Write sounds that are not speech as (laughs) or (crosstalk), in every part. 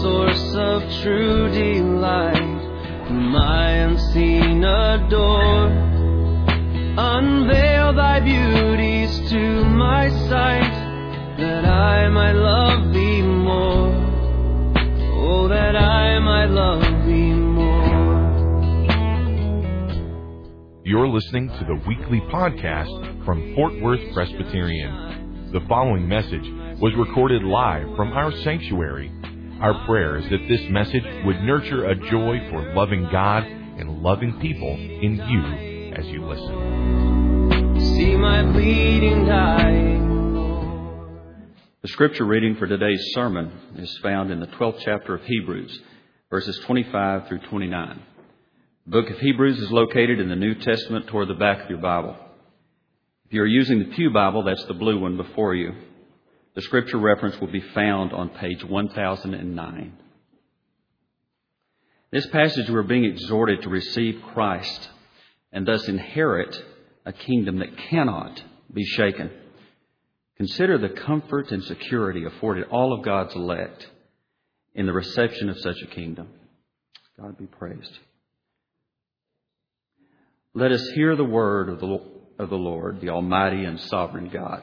source of true delight, whom I unseen adore. Unveil thy beauties to my sight, that I might love thee more. Oh, that I might love thee more. You're listening to the weekly podcast from Fort Worth Presbyterian. The following message was recorded live from our sanctuary. Our prayer is that this message would nurture a joy for loving God and loving people in you as you listen. See my bleeding dying. The scripture reading for today's sermon is found in the 12th chapter of Hebrews, verses 25 through 29. The book of Hebrews is located in the New Testament toward the back of your Bible. If you're using the Pew Bible, that's the blue one before you. The scripture reference will be found on page 1009. This passage we're being exhorted to receive Christ and thus inherit a kingdom that cannot be shaken. Consider the comfort and security afforded all of God's elect in the reception of such a kingdom. God be praised. Let us hear the word of the, of the Lord, the Almighty and Sovereign God.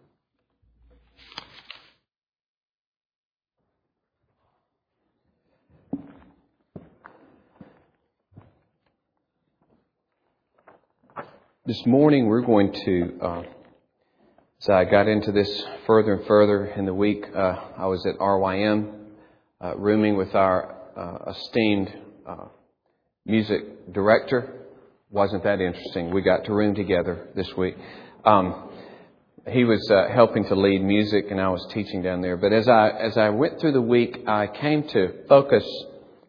This morning we're going to, uh, as I got into this further and further in the week, uh, I was at RYM, uh, rooming with our uh, esteemed uh, music director. Wasn't that interesting? We got to room together this week. Um, he was uh, helping to lead music, and I was teaching down there. But as I as I went through the week, I came to focus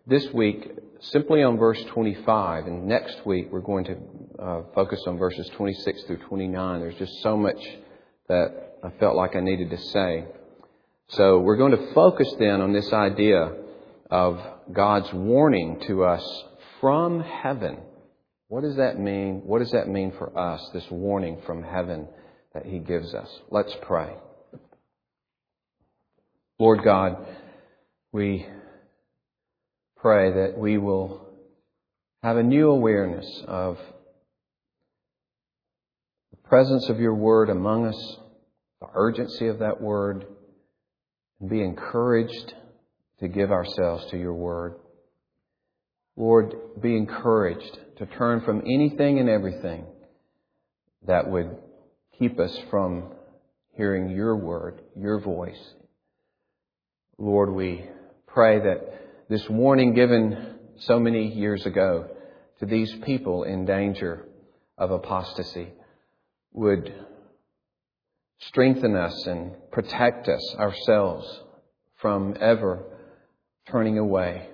this week simply on verse 25, and next week we're going to uh, focus on verses 26 through 29. There's just so much that I felt like I needed to say. So we're going to focus then on this idea of God's warning to us from heaven. What does that mean? What does that mean for us, this warning from heaven that He gives us? Let's pray. Lord God, we pray that we will have a new awareness of the presence of your word among us, the urgency of that word, and be encouraged to give ourselves to your word. Lord, be encouraged to turn from anything and everything that would keep us from hearing your word, your voice. Lord, we pray that this warning given so many years ago to these people in danger of apostasy would strengthen us and protect us ourselves from ever turning away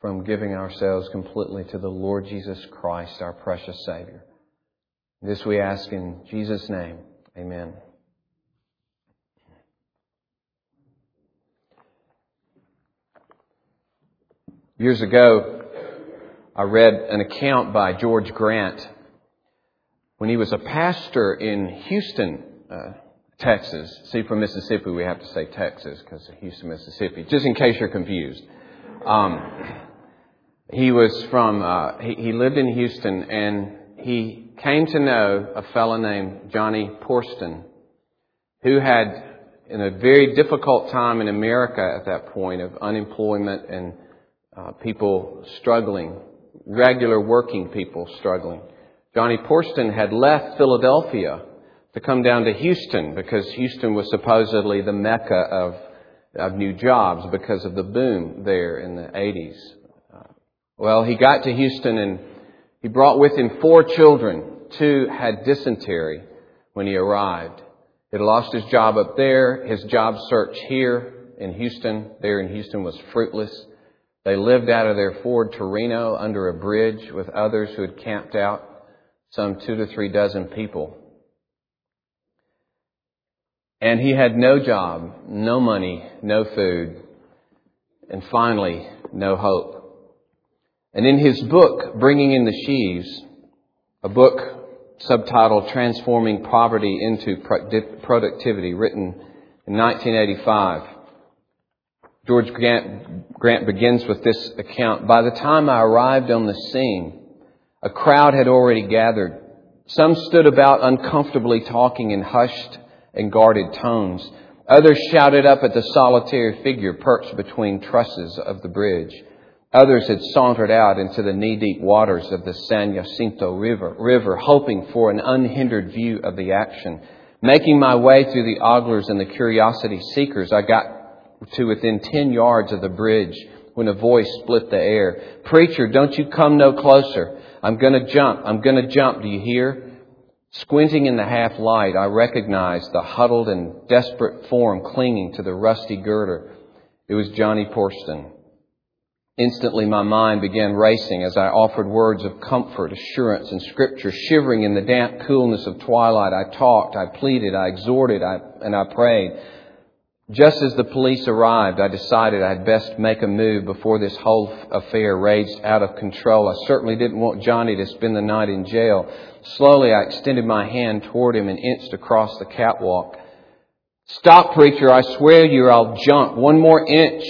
from giving ourselves completely to the Lord Jesus Christ, our precious Savior. This we ask in Jesus' name. Amen. Years ago, I read an account by George Grant when he was a pastor in Houston, uh, Texas. See, from Mississippi, we have to say Texas because Houston, Mississippi, just in case you're confused. Um, he was from, uh, he, he lived in Houston and he came to know a fellow named Johnny Porston who had, in a very difficult time in America at that point of unemployment and uh, people struggling, regular working people struggling. Johnny Porston had left Philadelphia to come down to Houston because Houston was supposedly the mecca of, of new jobs because of the boom there in the 80s. Uh, well, he got to Houston and he brought with him four children. Two had dysentery when he arrived. He lost his job up there. His job search here in Houston, there in Houston, was fruitless. They lived out of their Ford Torino under a bridge with others who had camped out, some two to three dozen people. And he had no job, no money, no food, and finally, no hope. And in his book, Bringing in the Sheaves, a book subtitled Transforming Poverty into Productivity, written in 1985, George Grant, Grant begins with this account. By the time I arrived on the scene, a crowd had already gathered. Some stood about uncomfortably talking in hushed and guarded tones. Others shouted up at the solitary figure perched between trusses of the bridge. Others had sauntered out into the knee-deep waters of the San Jacinto River, river, hoping for an unhindered view of the action. Making my way through the oglers and the curiosity seekers, I got to within ten yards of the bridge when a voice split the air. Preacher, don't you come no closer. I'm gonna jump. I'm gonna jump. Do you hear? Squinting in the half light, I recognized the huddled and desperate form clinging to the rusty girder. It was Johnny Porston. Instantly my mind began racing as I offered words of comfort, assurance, and scripture. Shivering in the damp coolness of twilight, I talked, I pleaded, I exhorted, I, and I prayed. Just as the police arrived, I decided I'd best make a move before this whole affair raged out of control. I certainly didn't want Johnny to spend the night in jail. Slowly, I extended my hand toward him and inched across the catwalk. Stop, preacher. I swear you, I'll jump one more inch.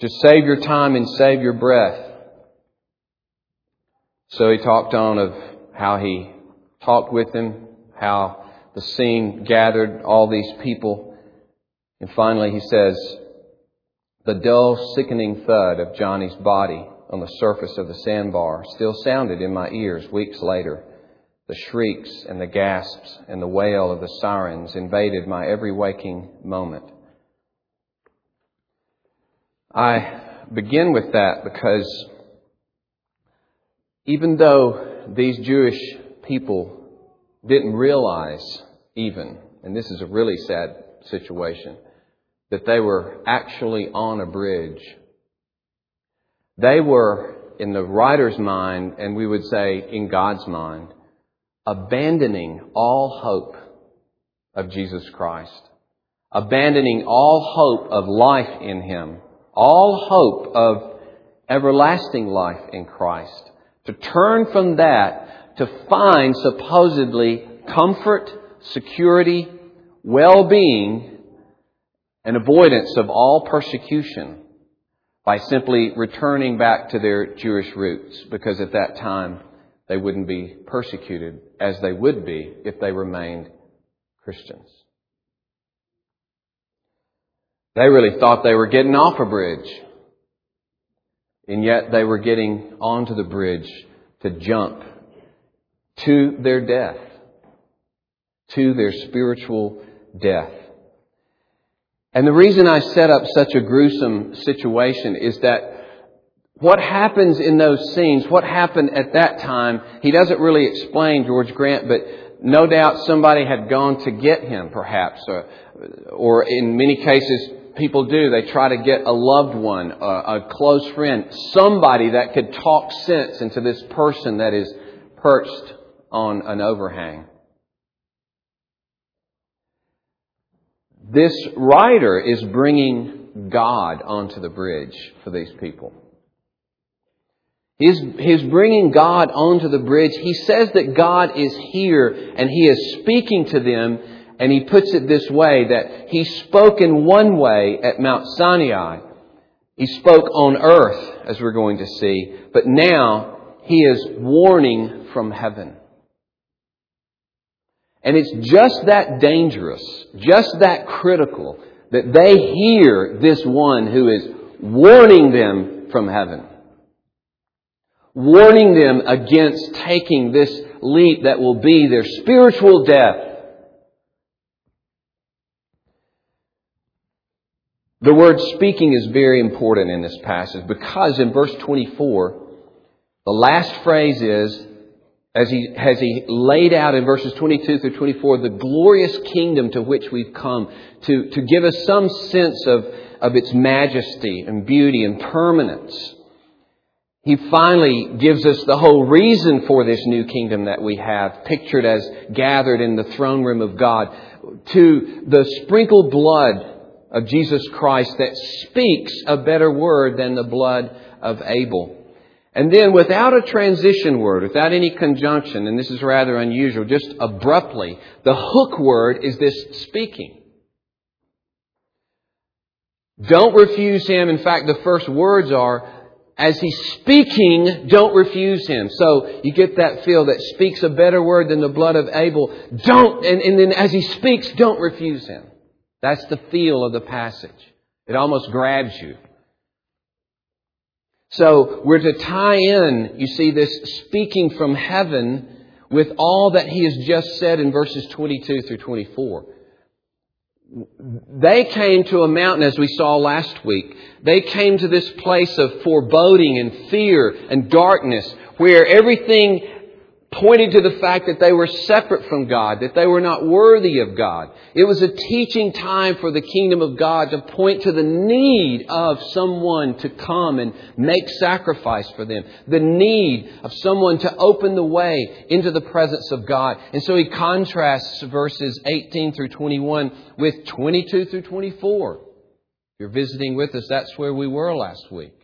Just save your time and save your breath. So he talked on of how he talked with him, how the scene gathered all these people and finally, he says, the dull, sickening thud of Johnny's body on the surface of the sandbar still sounded in my ears weeks later. The shrieks and the gasps and the wail of the sirens invaded my every waking moment. I begin with that because even though these Jewish people didn't realize even, and this is a really sad situation, that they were actually on a bridge. They were, in the writer's mind, and we would say in God's mind, abandoning all hope of Jesus Christ, abandoning all hope of life in Him, all hope of everlasting life in Christ, to turn from that to find supposedly comfort, security, well-being an avoidance of all persecution by simply returning back to their Jewish roots, because at that time they wouldn't be persecuted as they would be if they remained Christians. They really thought they were getting off a bridge, and yet they were getting onto the bridge to jump to their death, to their spiritual death. And the reason I set up such a gruesome situation is that what happens in those scenes, what happened at that time, he doesn't really explain, George Grant, but no doubt somebody had gone to get him, perhaps, or, or in many cases, people do. They try to get a loved one, a, a close friend, somebody that could talk sense into this person that is perched on an overhang. This writer is bringing God onto the bridge for these people. He's, he's bringing God onto the bridge. He says that God is here and He is speaking to them, and He puts it this way that He spoke in one way at Mount Sinai. He spoke on earth, as we're going to see, but now He is warning from heaven. And it's just that dangerous, just that critical, that they hear this one who is warning them from heaven. Warning them against taking this leap that will be their spiritual death. The word speaking is very important in this passage because in verse 24, the last phrase is, as he, has he laid out in verses 22 through 24, the glorious kingdom to which we've come to, to give us some sense of, of its majesty and beauty and permanence. He finally gives us the whole reason for this new kingdom that we have, pictured as gathered in the throne room of God, to the sprinkled blood of Jesus Christ that speaks a better word than the blood of Abel. And then without a transition word, without any conjunction, and this is rather unusual, just abruptly, the hook word is this speaking. Don't refuse him. In fact, the first words are, as he's speaking, don't refuse him. So you get that feel that speaks a better word than the blood of Abel. Don't, and, and then as he speaks, don't refuse him. That's the feel of the passage. It almost grabs you. So we're to tie in, you see, this speaking from heaven with all that he has just said in verses 22 through 24. They came to a mountain, as we saw last week. They came to this place of foreboding and fear and darkness where everything pointed to the fact that they were separate from God, that they were not worthy of God. It was a teaching time for the kingdom of God to point to the need of someone to come and make sacrifice for them, the need of someone to open the way into the presence of God. And so he contrasts verses 18 through 21 with 22 through 24. If you're visiting with us, that's where we were last week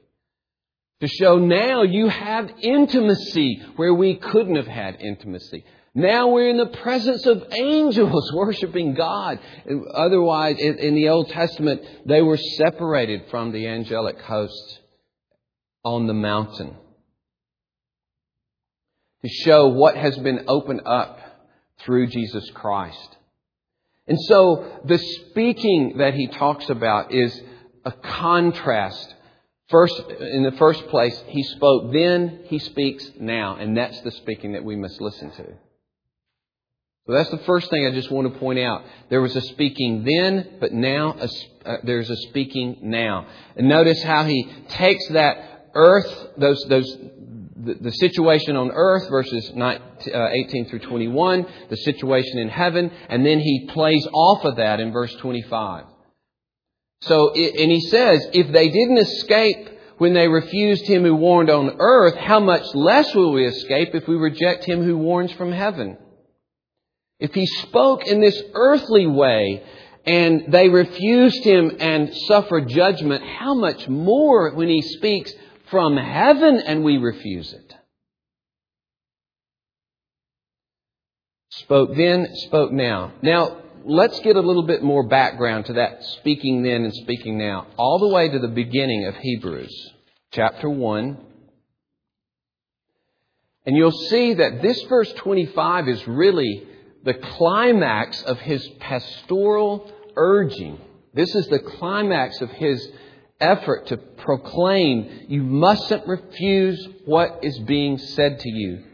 to show now you have intimacy where we couldn't have had intimacy. Now we're in the presence of angels (laughs) worshiping God. Otherwise, in the Old Testament, they were separated from the angelic hosts on the mountain. To show what has been opened up through Jesus Christ. And so the speaking that he talks about is a contrast First, in the first place, he spoke then, he speaks now, and that's the speaking that we must listen to. So that's the first thing I just want to point out. There was a speaking then, but now a, uh, there's a speaking now. And notice how he takes that earth, those, those, the, the situation on earth, verses 19, uh, 18 through 21, the situation in heaven, and then he plays off of that in verse 25. So, and he says, if they didn't escape when they refused him who warned on earth, how much less will we escape if we reject him who warns from heaven? If he spoke in this earthly way and they refused him and suffered judgment, how much more when he speaks from heaven and we refuse it? Spoke then, spoke now. Now, let's get a little bit more background to that speaking then and speaking now, all the way to the beginning of Hebrews, chapter 1. And you'll see that this verse 25 is really the climax of his pastoral urging. This is the climax of his effort to proclaim you mustn't refuse what is being said to you.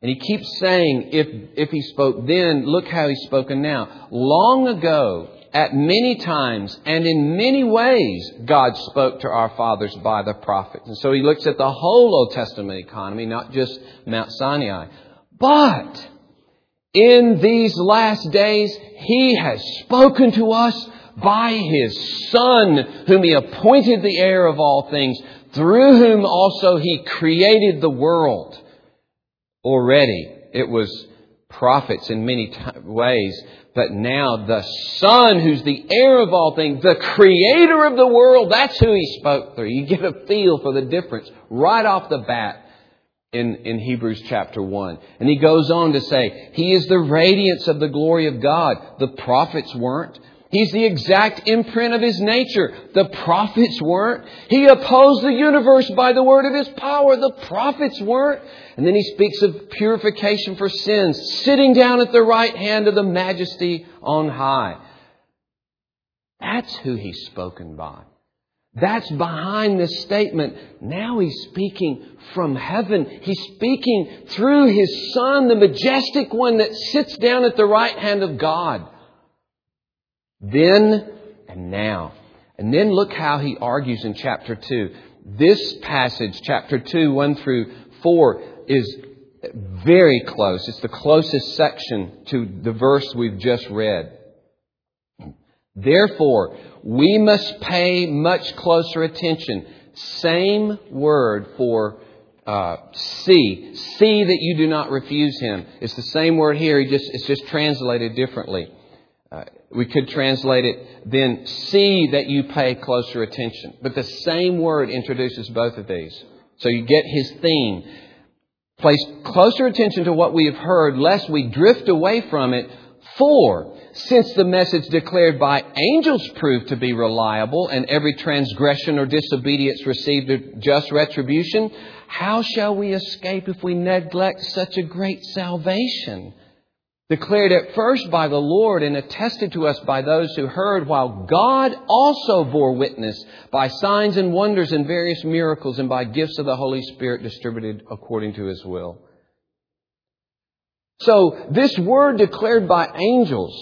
And he keeps saying, if, if he spoke then, look how he's spoken now. Long ago, at many times and in many ways, God spoke to our fathers by the prophets. And so he looks at the whole Old Testament economy, not just Mount Sinai. But in these last days, he has spoken to us by his Son, whom he appointed the heir of all things, through whom also he created the world already. It was prophets in many t- ways, but now the Son, who's the heir of all things, the creator of the world, that's who he spoke through. You get a feel for the difference right off the bat in, in Hebrews chapter 1. And he goes on to say, He is the radiance of the glory of God. The prophets weren't. He's the exact imprint of his nature. The prophets weren't. He opposed the universe by the word of his power. The prophets weren't. And then he speaks of purification for sins, sitting down at the right hand of the majesty on high. That's who he's spoken by. That's behind this statement. Now he's speaking from heaven. He's speaking through his son, the majestic one that sits down at the right hand of God. Then and now. And then look how he argues in chapter 2. This passage, chapter 2, 1 through 4, is very close. It's the closest section to the verse we've just read. Therefore, we must pay much closer attention. Same word for uh, see. See that you do not refuse him. It's the same word here. He just, it's just translated differently. Uh, we could translate it, then see that you pay closer attention. But the same word introduces both of these. So you get his theme. Place closer attention to what we have heard, lest we drift away from it. For, since the message declared by angels proved to be reliable, and every transgression or disobedience received a just retribution, how shall we escape if we neglect such a great salvation? Declared at first by the Lord and attested to us by those who heard, while God also bore witness by signs and wonders and various miracles and by gifts of the Holy Spirit distributed according to his will. So, this word declared by angels,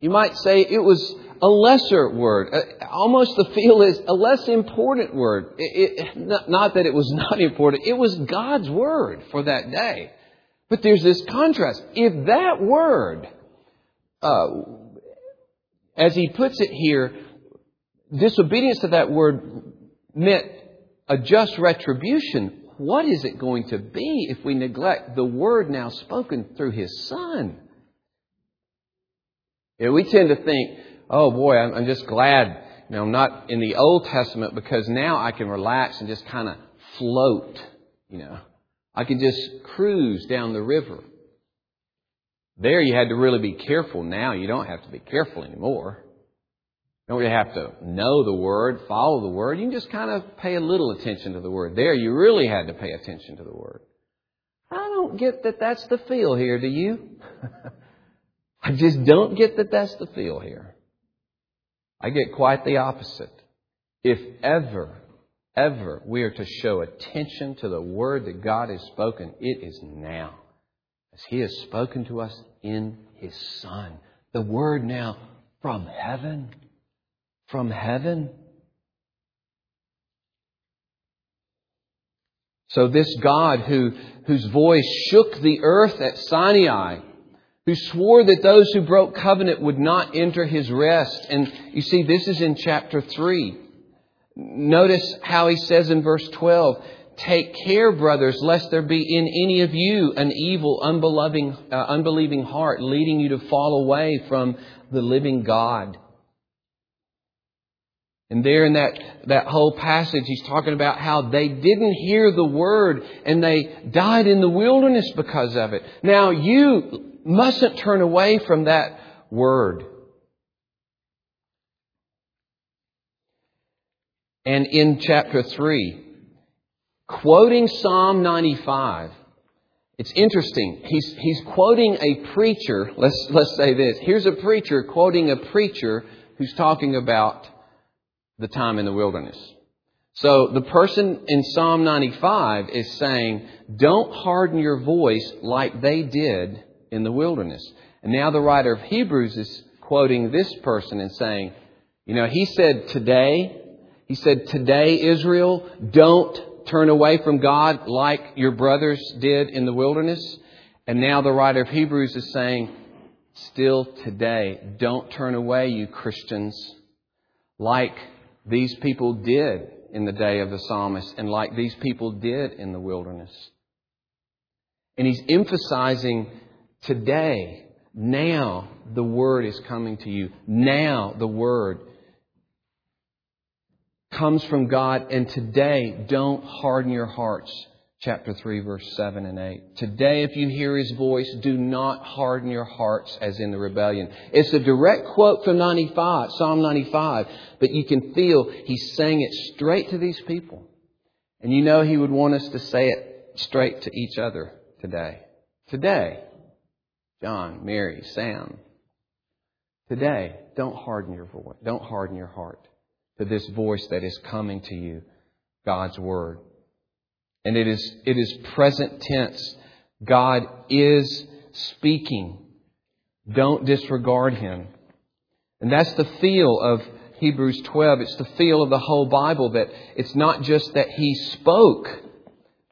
you might say it was a lesser word. Uh, almost the feel is a less important word. It, it, not that it was (laughs) not important, it was God's word for that day. But there's this contrast. If that word, uh, as he puts it here, disobedience to that word meant a just retribution, what is it going to be if we neglect the word now spoken through his son? You know, we tend to think, oh boy, I'm just glad you know, I'm not in the Old Testament because now I can relax and just kind of float, you know. I could just cruise down the river. There you had to really be careful. Now you don't have to be careful anymore. You don't really have to know the word, follow the word. You can just kind of pay a little attention to the word. There you really had to pay attention to the word. I don't get that that's the feel here, do you? (laughs) I just don't get that that's the feel here. I get quite the opposite. If ever ever we are to show attention to the word that God has spoken, it is now. As He has spoken to us in His Son. The word now from heaven. From heaven. So this God who, whose voice shook the earth at Sinai, who swore that those who broke covenant would not enter his rest. And you see, this is in chapter 3. Notice how he says in verse 12, Take care, brothers, lest there be in any of you an evil, unbelieving, uh, unbelieving heart leading you to fall away from the living God. And there in that, that whole passage, he's talking about how they didn't hear the word and they died in the wilderness because of it. Now you mustn't turn away from that word. And in chapter 3, quoting Psalm 95. It's interesting. He's, he's quoting a preacher. Let's, let's say this. Here's a preacher quoting a preacher who's talking about the time in the wilderness. So the person in Psalm 95 is saying, don't harden your voice like they did in the wilderness. And now the writer of Hebrews is quoting this person and saying, you know, he said today he said, Today, Israel, don't turn away from God like your brothers did in the wilderness. And now the writer of Hebrews is saying, Still today, don't turn away, you Christians, like these people did in the day of the psalmist and like these people did in the wilderness. And he's emphasizing today, now the word is coming to you. Now the word comes from God. And today, don't harden your hearts. Chapter 3, verse 7 and 8. Today, if you hear his voice, do not harden your hearts as in the rebellion. It's a direct quote from 95, Psalm 95, but you can feel he's saying it straight to these people. And you know he would want us to say it straight to each other today. Today. John, Mary, Sam. Today, don't harden your voice. Don't harden your heart to this voice that is coming to you, God's Word. And it is, it is present tense. God is speaking. Don't disregard Him. And that's the feel of Hebrews 12. It's the feel of the whole Bible that it's not just that He spoke,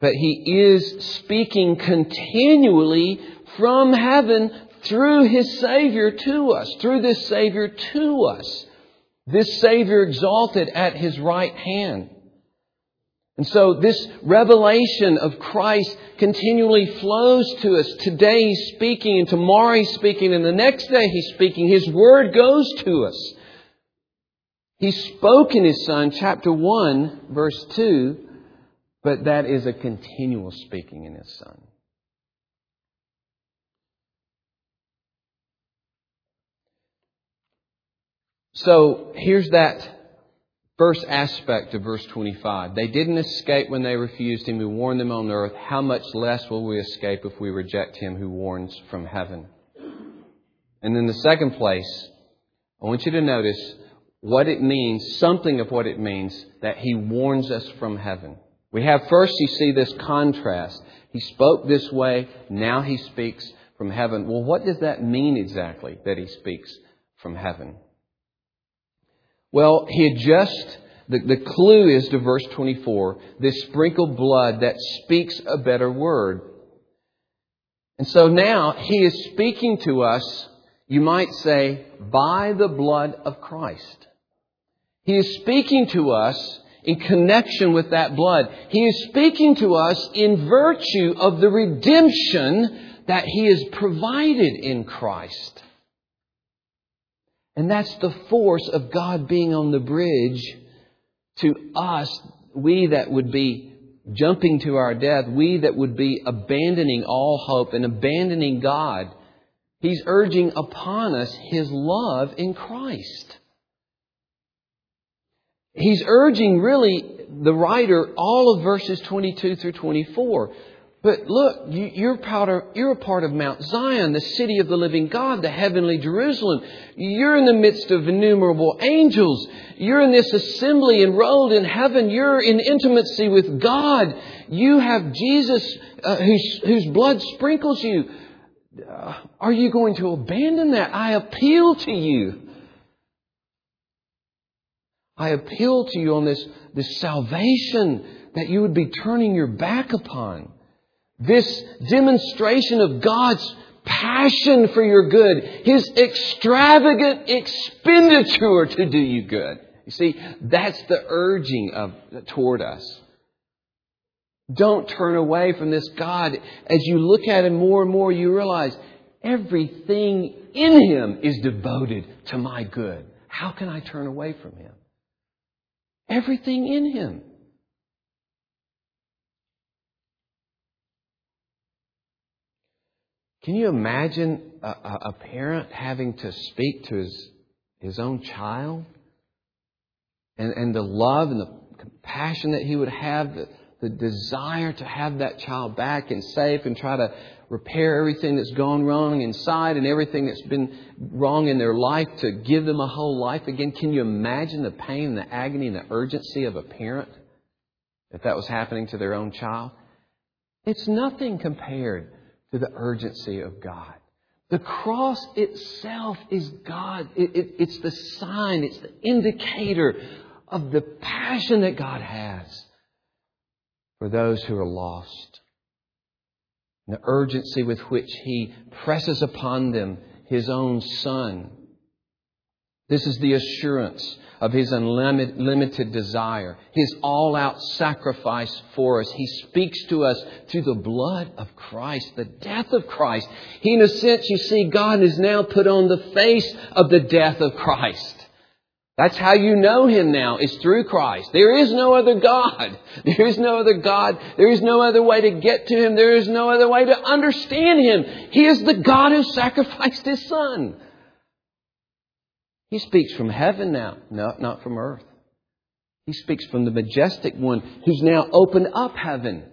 but He is speaking continually from heaven through His Savior to us, through this Savior to us. This Savior exalted at His right hand. And so this revelation of Christ continually flows to us. Today He's speaking, and tomorrow He's speaking, and the next day He's speaking. His Word goes to us. He spoke in His Son, chapter 1, verse 2, but that is a continual speaking in His Son. So here's that first aspect of verse 25. They didn't escape when they refused him who warned them on earth. How much less will we escape if we reject him who warns from heaven? And in the second place, I want you to notice what it means, something of what it means that he warns us from heaven. We have first, you see this contrast. He spoke this way, now he speaks from heaven. Well, what does that mean exactly that he speaks from heaven? Well, he had just, the, the clue is to verse 24, this sprinkled blood that speaks a better word. And so now he is speaking to us, you might say, by the blood of Christ. He is speaking to us in connection with that blood. He is speaking to us in virtue of the redemption that he has provided in Christ. And that's the force of God being on the bridge to us, we that would be jumping to our death, we that would be abandoning all hope and abandoning God. He's urging upon us His love in Christ. He's urging really the writer all of verses 22 through 24. But look, you, are part of, you're a part of Mount Zion, the city of the living God, the heavenly Jerusalem. You're in the midst of innumerable angels. You're in this assembly enrolled in heaven. You're in intimacy with God. You have Jesus uh, whose, whose blood sprinkles you. Uh, are you going to abandon that? I appeal to you. I appeal to you on this, this salvation that you would be turning your back upon. This demonstration of God's passion for your good, His extravagant expenditure to do you good. You see, that's the urging of, toward us. Don't turn away from this God. As you look at Him more and more, you realize everything in Him is devoted to my good. How can I turn away from Him? Everything in Him. Can you imagine a, a, parent having to speak to his, his own child? And, and the love and the compassion that he would have, the, the desire to have that child back and safe and try to repair everything that's gone wrong inside and everything that's been wrong in their life to give them a whole life again. Can you imagine the pain and the agony and the urgency of a parent if that was happening to their own child? It's nothing compared to the urgency of God. The cross itself is God. It, it, it's the sign, it's the indicator of the passion that God has for those who are lost. And the urgency with which He presses upon them His own Son. This is the assurance of His unlimited desire, His all out sacrifice for us. He speaks to us through the blood of Christ, the death of Christ. He, in a sense, you see, God has now put on the face of the death of Christ. That's how you know Him now, is through Christ. There is no other God. (laughs) There is no other God. There is no other way to get to Him. There is no other way to understand Him. He is the God who sacrificed His Son. He speaks from heaven now, no, not from earth. He speaks from the majestic one who's now opened up heaven.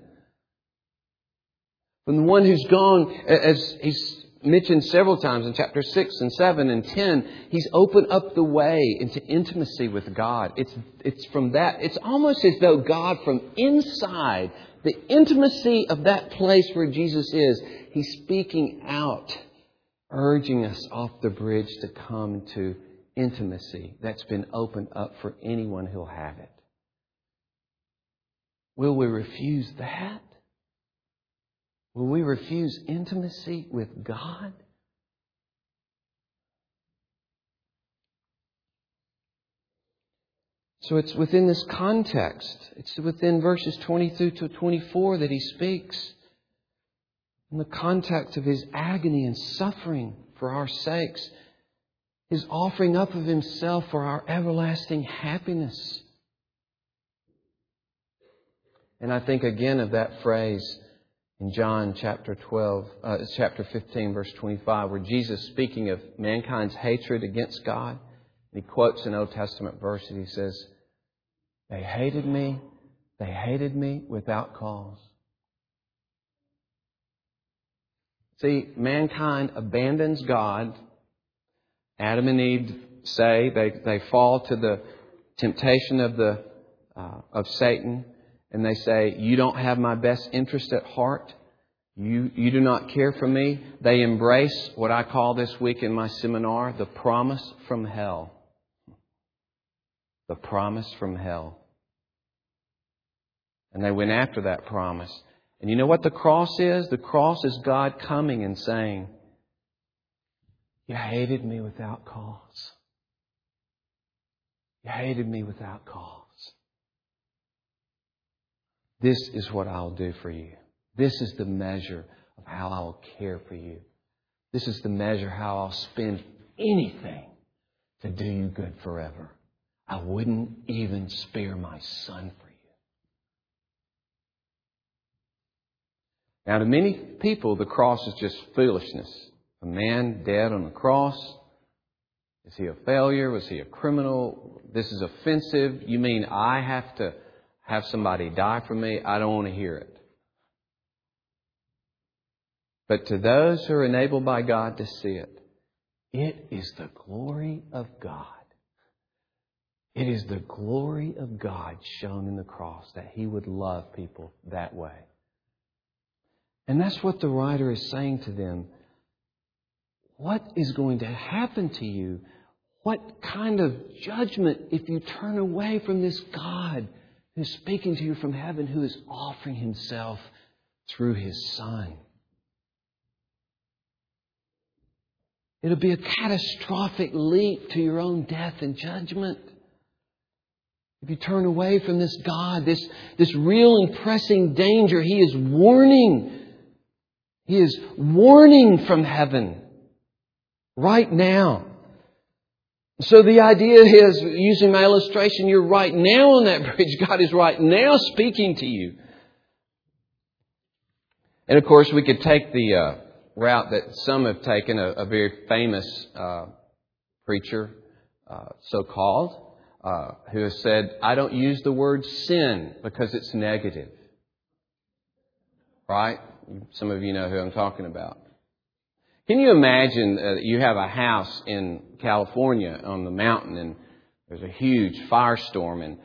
From the one who's gone, as he's mentioned several times in chapter 6 and 7 and 10. He's opened up the way into intimacy with God. It's, it's from that, it's almost as though God from inside, the intimacy of that place where Jesus is, He's speaking out, urging us off the bridge to come to intimacy that's been opened up for anyone who'll have it. Will we refuse that? Will we refuse intimacy with God? So it's within this context. It's within verses 22 to 24 that he speaks. In the context of his agony and suffering for our sakes, his offering up of himself for our everlasting happiness. And I think again of that phrase in John chapter 12, uh, chapter 15, verse 25, where Jesus, speaking of mankind's hatred against God, he quotes an Old Testament verse and he says, They hated me, they hated me without cause. See, mankind abandons God. Adam and Eve say they, they fall to the temptation of the uh, of Satan, and they say, "You don't have my best interest at heart. You you do not care for me." They embrace what I call this week in my seminar the promise from hell. The promise from hell. And they went after that promise. And you know what the cross is? The cross is God coming and saying, You hated me without cause. You hated me without cause. This is what I'll do for you. This is the measure of how I'll care for you. This is the measure how I'll spend anything to do you good forever. I wouldn't even spare my son for you. Now, to many people, the cross is just foolishness. A man dead on the cross. Is he a failure? Was he a criminal? This is offensive. You mean I have to have somebody die for me? I don't want to hear it. But to those who are enabled by God to see it, it is the glory of God. It is the glory of God shown in the cross that He would love people that way. And that's what the writer is saying to them. What is going to happen to you? What kind of judgment if you turn away from this God who's speaking to you from heaven, who is offering himself through his Son? It'll be a catastrophic leap to your own death and judgment. If you turn away from this God, this, this real and pressing danger, He is warning he is warning from heaven right now. So the idea is, using my illustration, you're right now on that (laughs) bridge. God is right now speaking to you. And of course, we could take the uh, route that some have taken, a, a very famous uh, preacher, uh, so called, uh, who has said, I don't use the word sin because it's negative. Right? Some of you know who I'm talking about. Can you imagine uh, you have a house in California on the mountain and there's a huge firestorm and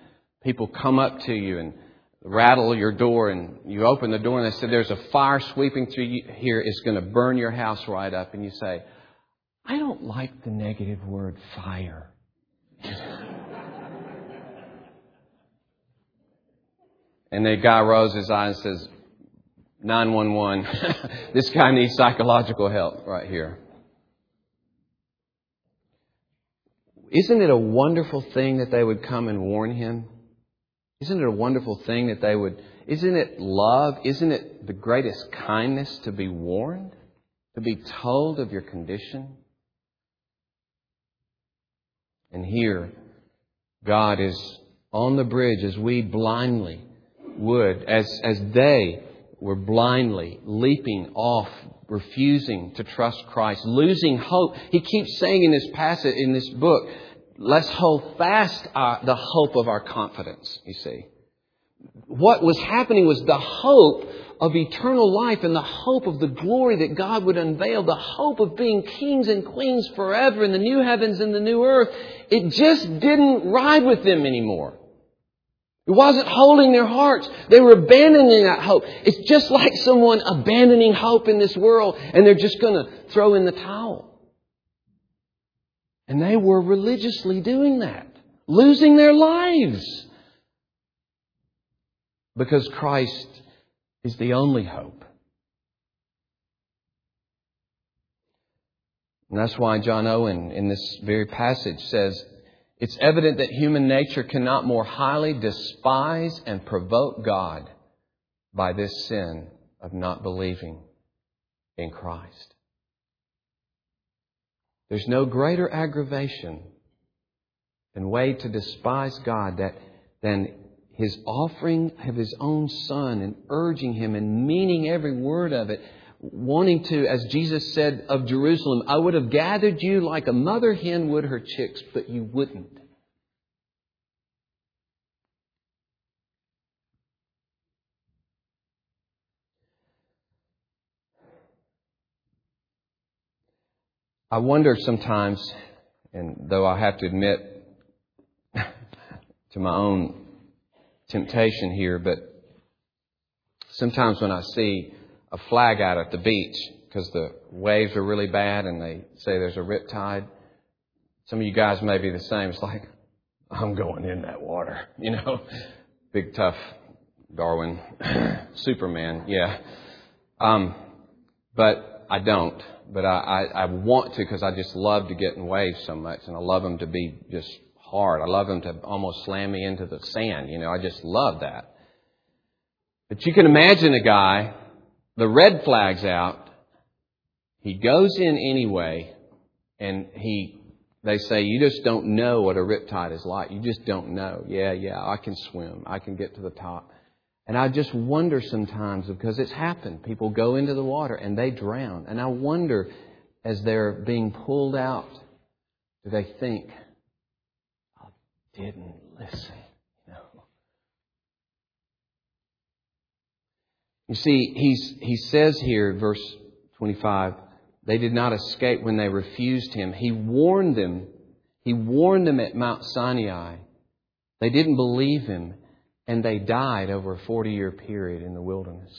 people come up to you and rattle your door and you open the door and they say there's a fire sweeping through here it's going to burn your house right up and you say I don't like the negative word fire. (laughs) and the guy rolls his eyes and says, 911. (laughs) this guy needs psychological help right here. Isn't it a wonderful thing that they would come and warn him? Isn't it a wonderful thing that they would, isn't it love? Isn't it the greatest kindness to be warned? To be told of your condition? And here, God is on the bridge as we blindly would, as, as they we're blindly leaping off, refusing to trust Christ, losing hope. He keeps saying in this passage, in this book, let's hold fast our, the hope of our confidence, you see. What was happening was the hope of eternal life and the hope of the glory that God would unveil, the hope of being kings and queens forever in the new heavens and the new earth, it just didn't ride with them anymore. It wasn't holding their hearts. They were abandoning that hope. It's just like someone abandoning hope in this world and they're just going to throw in the towel. And they were religiously doing that, losing their lives. Because Christ is the only hope. And that's why John Owen in this very passage says, it's evident that human nature cannot more highly despise and provoke God by this sin of not believing in Christ. There's no greater aggravation and way to despise God that, than his offering of his own son and urging him and meaning every word of it, wanting to, as Jesus said of Jerusalem, I would have gathered you like a mother hen would her chicks, but you wouldn't. I wonder sometimes, and though I have to admit (laughs) to my own temptation here, but sometimes when I see a flag out at the beach because the waves are really bad and they say there's a rip tide, some of you guys may be the same. It's like, I'm going in that water, (laughs) you know, big tough Darwin, (clears throat) Superman, yeah. Um, but I don't but I, I, I want to because I just love to get in waves so much, and I love them to be just hard. I love them to almost slam me into the sand. You know, I just love that. But you can imagine a guy, the red flag's out, he goes in anyway, and he they say you just don't know what a riptide is like. You just don't know. Yeah, yeah, I can swim. I can get to the top. And I just wonder sometimes because it's happened. People go into the water and they drown. And I wonder as they're being pulled out, do they think, I didn't listen? You see, he's, he says here, verse 25, they did not escape when they refused him. He warned them. He warned them at Mount Sinai. They didn't believe him and they died over a 40 year period in the wilderness.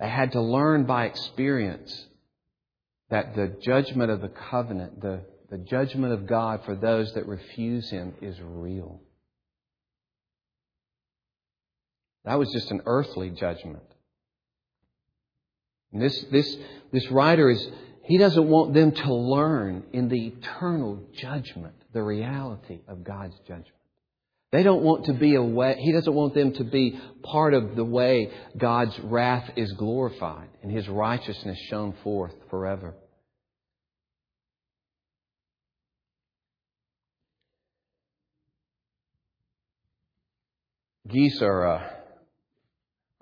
They had to learn by experience that the judgment of the covenant, the, the judgment of God for those that refuse Him is real. That was just an earthly judgment. And this, this, this writer is, he doesn't want them to learn in the eternal judgment the reality of God's judgment. They don't want to be a way, he doesn't want them to be part of the way God's wrath is glorified and his righteousness shown forth forever. Geese are, uh,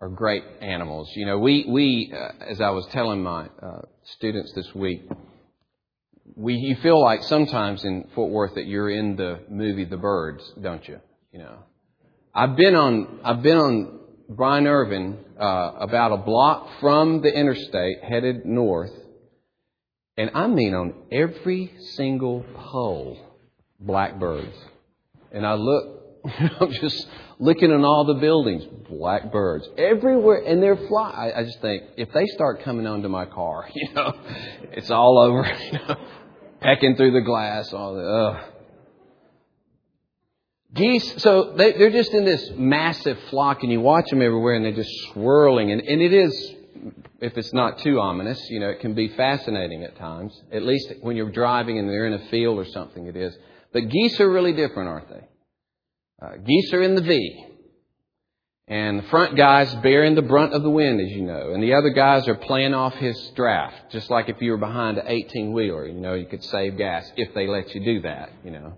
are great animals. You know, we, we uh, as I was telling my uh, students this week, we, you feel like sometimes in Fort Worth that you're in the movie The Birds, don't you? You know, I've been on I've been on Bryant Irvin uh, about a block from the interstate, headed north, and I mean on every single pole, blackbirds. And I look, (laughs) I'm just looking in all the buildings, blackbirds everywhere, and they're fly. I, I just think if they start coming onto my car, (laughs) you know, it's all over, (laughs) you know, pecking through the glass, all the. Ugh. Geese, so they, are just in this massive flock, and you watch them everywhere, and they're just swirling. And, and it is, if it's not too ominous, you know, it can be fascinating at times. At least when you're driving and they're in a field or something, it is. But geese are really different, aren't they? Uh, geese are in the V. And the front guy's bearing the brunt of the wind, as you know. And the other guys are playing off his draft, just like if you were behind an 18 wheeler. You know, you could save gas if they let you do that, you know.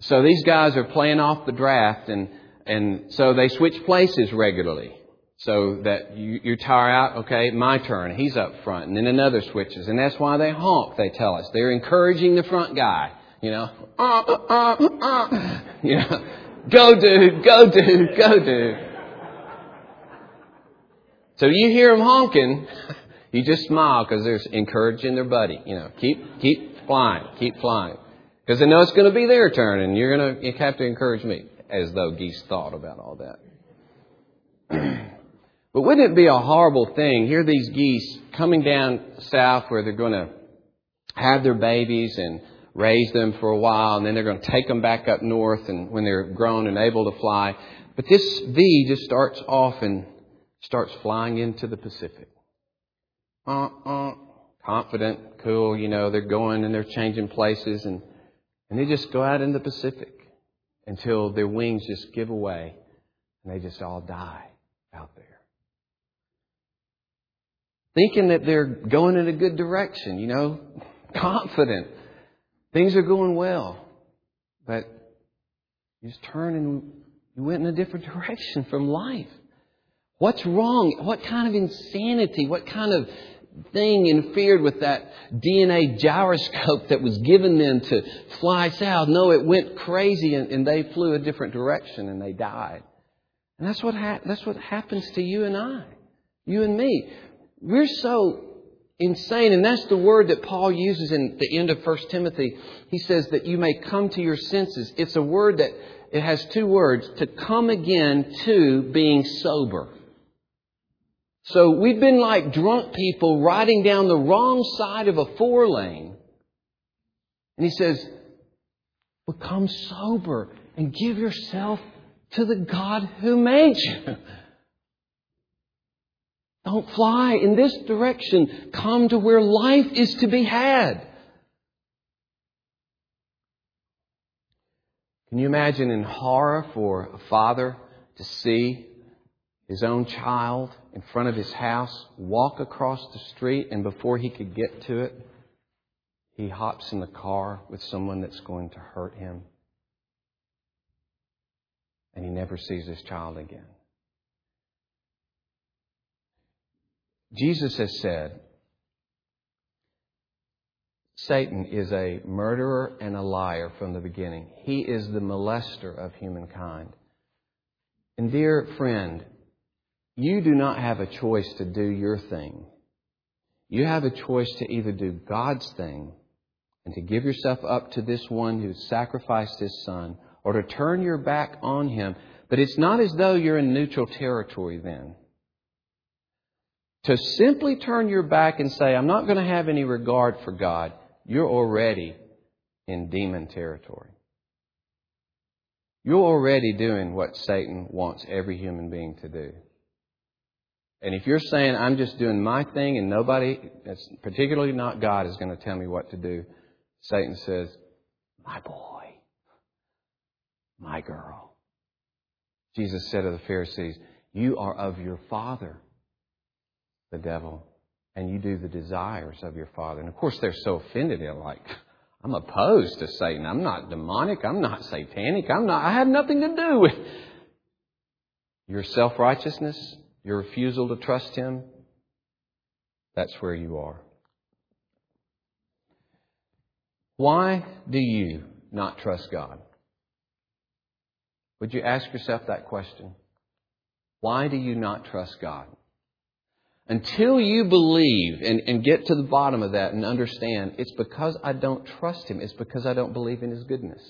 So these guys are playing off the draft, and, and so they switch places regularly. So that you, you tire out, okay, my turn, he's up front, and then another switches. And that's why they honk, they tell us. They're encouraging the front guy, you know. Uh, uh, uh, you know, go dude, go dude, go dude. So you hear them honking, (laughs) you just smile because they're encouraging their buddy. You know, keep keep flying, keep flying, because they know it's going to be their turn, and you're going to you have to encourage me, as though geese thought about all that. (clears throat) but wouldn't it be a horrible thing? Here, these geese coming down south where they're going to have their babies and raise them for a while, and then they're going to take them back up north, and when they're grown and able to fly. But this V just starts off and starts flying into the Pacific. Uh, uh, confident, cool, you know, they're going and they're changing places, and, and they just go out in the Pacific until their wings just give away and they just all die out there. Thinking that they're going in a good direction, you know, confident. Things are going well. But you just turn and you went in a different (laughs) direction from life. What's wrong? What kind of insanity? What kind of thing interfered with that DNA gyroscope that was given them to fly south? No, it went crazy and, and they flew a different direction and they died. And that's what, ha- that's what happens to you and I, you and me. We're so insane, and that's the word that Paul uses in the end of 1 Timothy. He says that you may come to your senses. It's a word that it has two words to come again to being sober. So we've been like drunk people riding down the wrong side of a four lane. And he says, become sober and give yourself to the God who made you. (laughs) Don't fly in this direction. Come to where life is to be had. Can you imagine in horror for a father to see his own child in front of his house walk across the street and before he could get to it, he hops in the car with someone that's going to hurt him? and he never sees his child again. Jesus has said, Satan is a murderer and a liar from the beginning. He is the molester of humankind. And dear friend, you do not have a choice to do your thing. You have a choice to either do God's thing and to give yourself up to this one who sacrificed his son, or to turn your back on him. But it's not as though you're in neutral territory then. To simply turn your back and say, I'm not going to have any regard for God, you're already in demon territory. You're already doing what Satan wants every human being to do. And if you're saying, I'm just doing my thing and nobody, particularly not God, is going to tell me what to do, Satan says, My boy my girl. Jesus said to the Pharisees, You are of your father, the devil, and you do the desires of your father. And of course, they're so offended. They're like, I'm opposed to Satan. I'm not demonic. I'm not satanic. I'm not, I have nothing to do with (laughs) your self righteousness, your refusal to trust Him. That's where you are. Why do you not trust God? Would you ask yourself that question? Why do you not trust God? Until you believe and, and get to the bottom of that and understand, it's because I don't trust Him. It's because I don't believe in His goodness.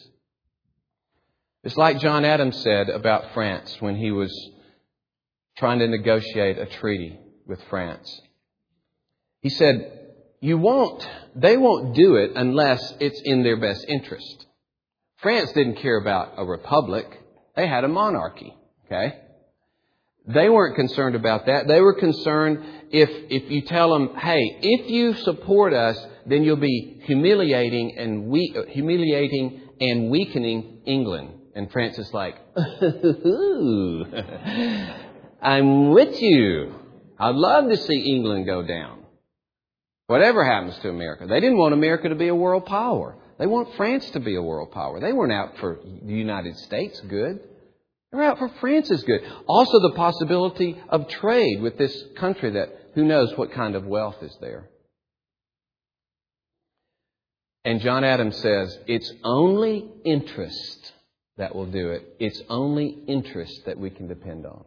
It's like John Adams said about France when he was trying to negotiate a treaty with France. He said, you won't, they won't do it unless it's in their best interest. France didn't care about a republic. They had a monarchy, okay? They weren't concerned about that. They were concerned if, if you tell them, hey, if you support us, then you'll be humiliating and we, humiliating and weakening England. And Francis like, (laughs) I'm with you. I'd love to see England go down. Whatever happens to America. They didn't want America to be a world power. They want France to be a world power. They weren't out for the United States good. They're out for France's good. Also, the possibility of trade with this country that who knows what kind of wealth is there. And John Adams says it's only interest that will do it. It's only interest that we can depend on.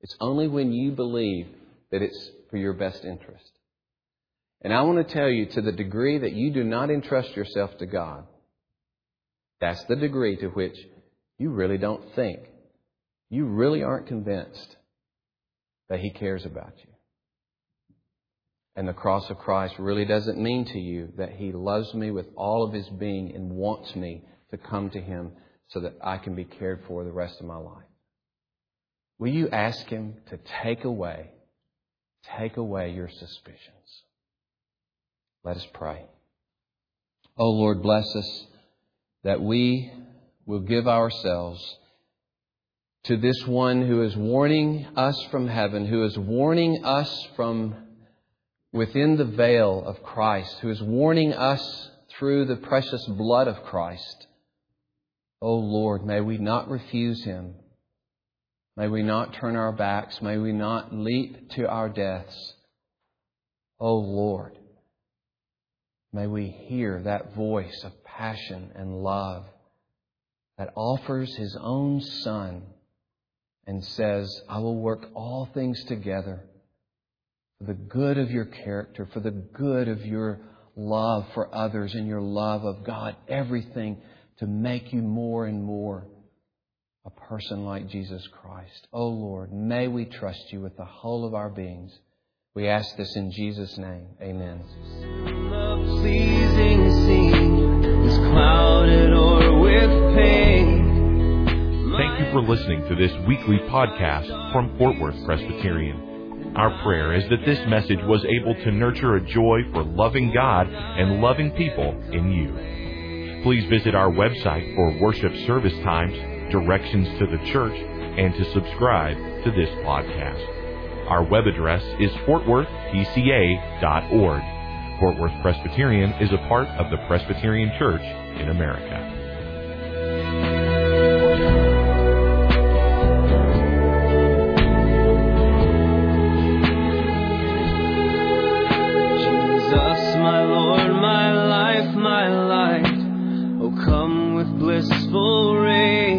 It's only when you believe that it's for your best interest. And I want to tell you to the degree that you do not entrust yourself to God, that's the degree to which you really don't think, you really aren't convinced that He cares about you. And the cross of Christ really doesn't mean to you that He loves me with all of His being and wants me to come to Him so that I can be cared for the rest of my life. Will you ask Him to take away, take away your suspicions? Let us pray. Oh Lord, bless us that we will give ourselves to this one who is warning us from heaven, who is warning us from within the veil of Christ, who is warning us through the precious blood of Christ. Oh Lord, may we not refuse him. May we not turn our backs. May we not leap to our deaths. Oh Lord, may we hear that voice of passion and love that offers his own Son and says, I will work all things together for the good of your character, for the good of your love for others and your love of God, everything to make you more and more a person like Jesus Christ. Oh Lord, may we trust you with the whole of our beings. We ask this in Jesus' name. Amen. Thank you for listening to this weekly podcast from Fort Worth Presbyterian. Our prayer is that this message was able to nurture a joy for loving God and loving people in you. Please visit our website for worship service times, directions to the church, and to subscribe to this podcast. Our web address is fortworthpca.org. Fort Worth Presbyterian is a part of the Presbyterian Church in America. Jesus, my Lord, my life, my light. Oh, come with blissful ray.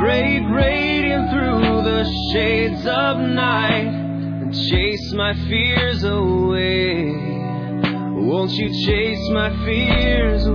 Break radiant through the shades of night and chase my fears away. Won't you chase my fears away?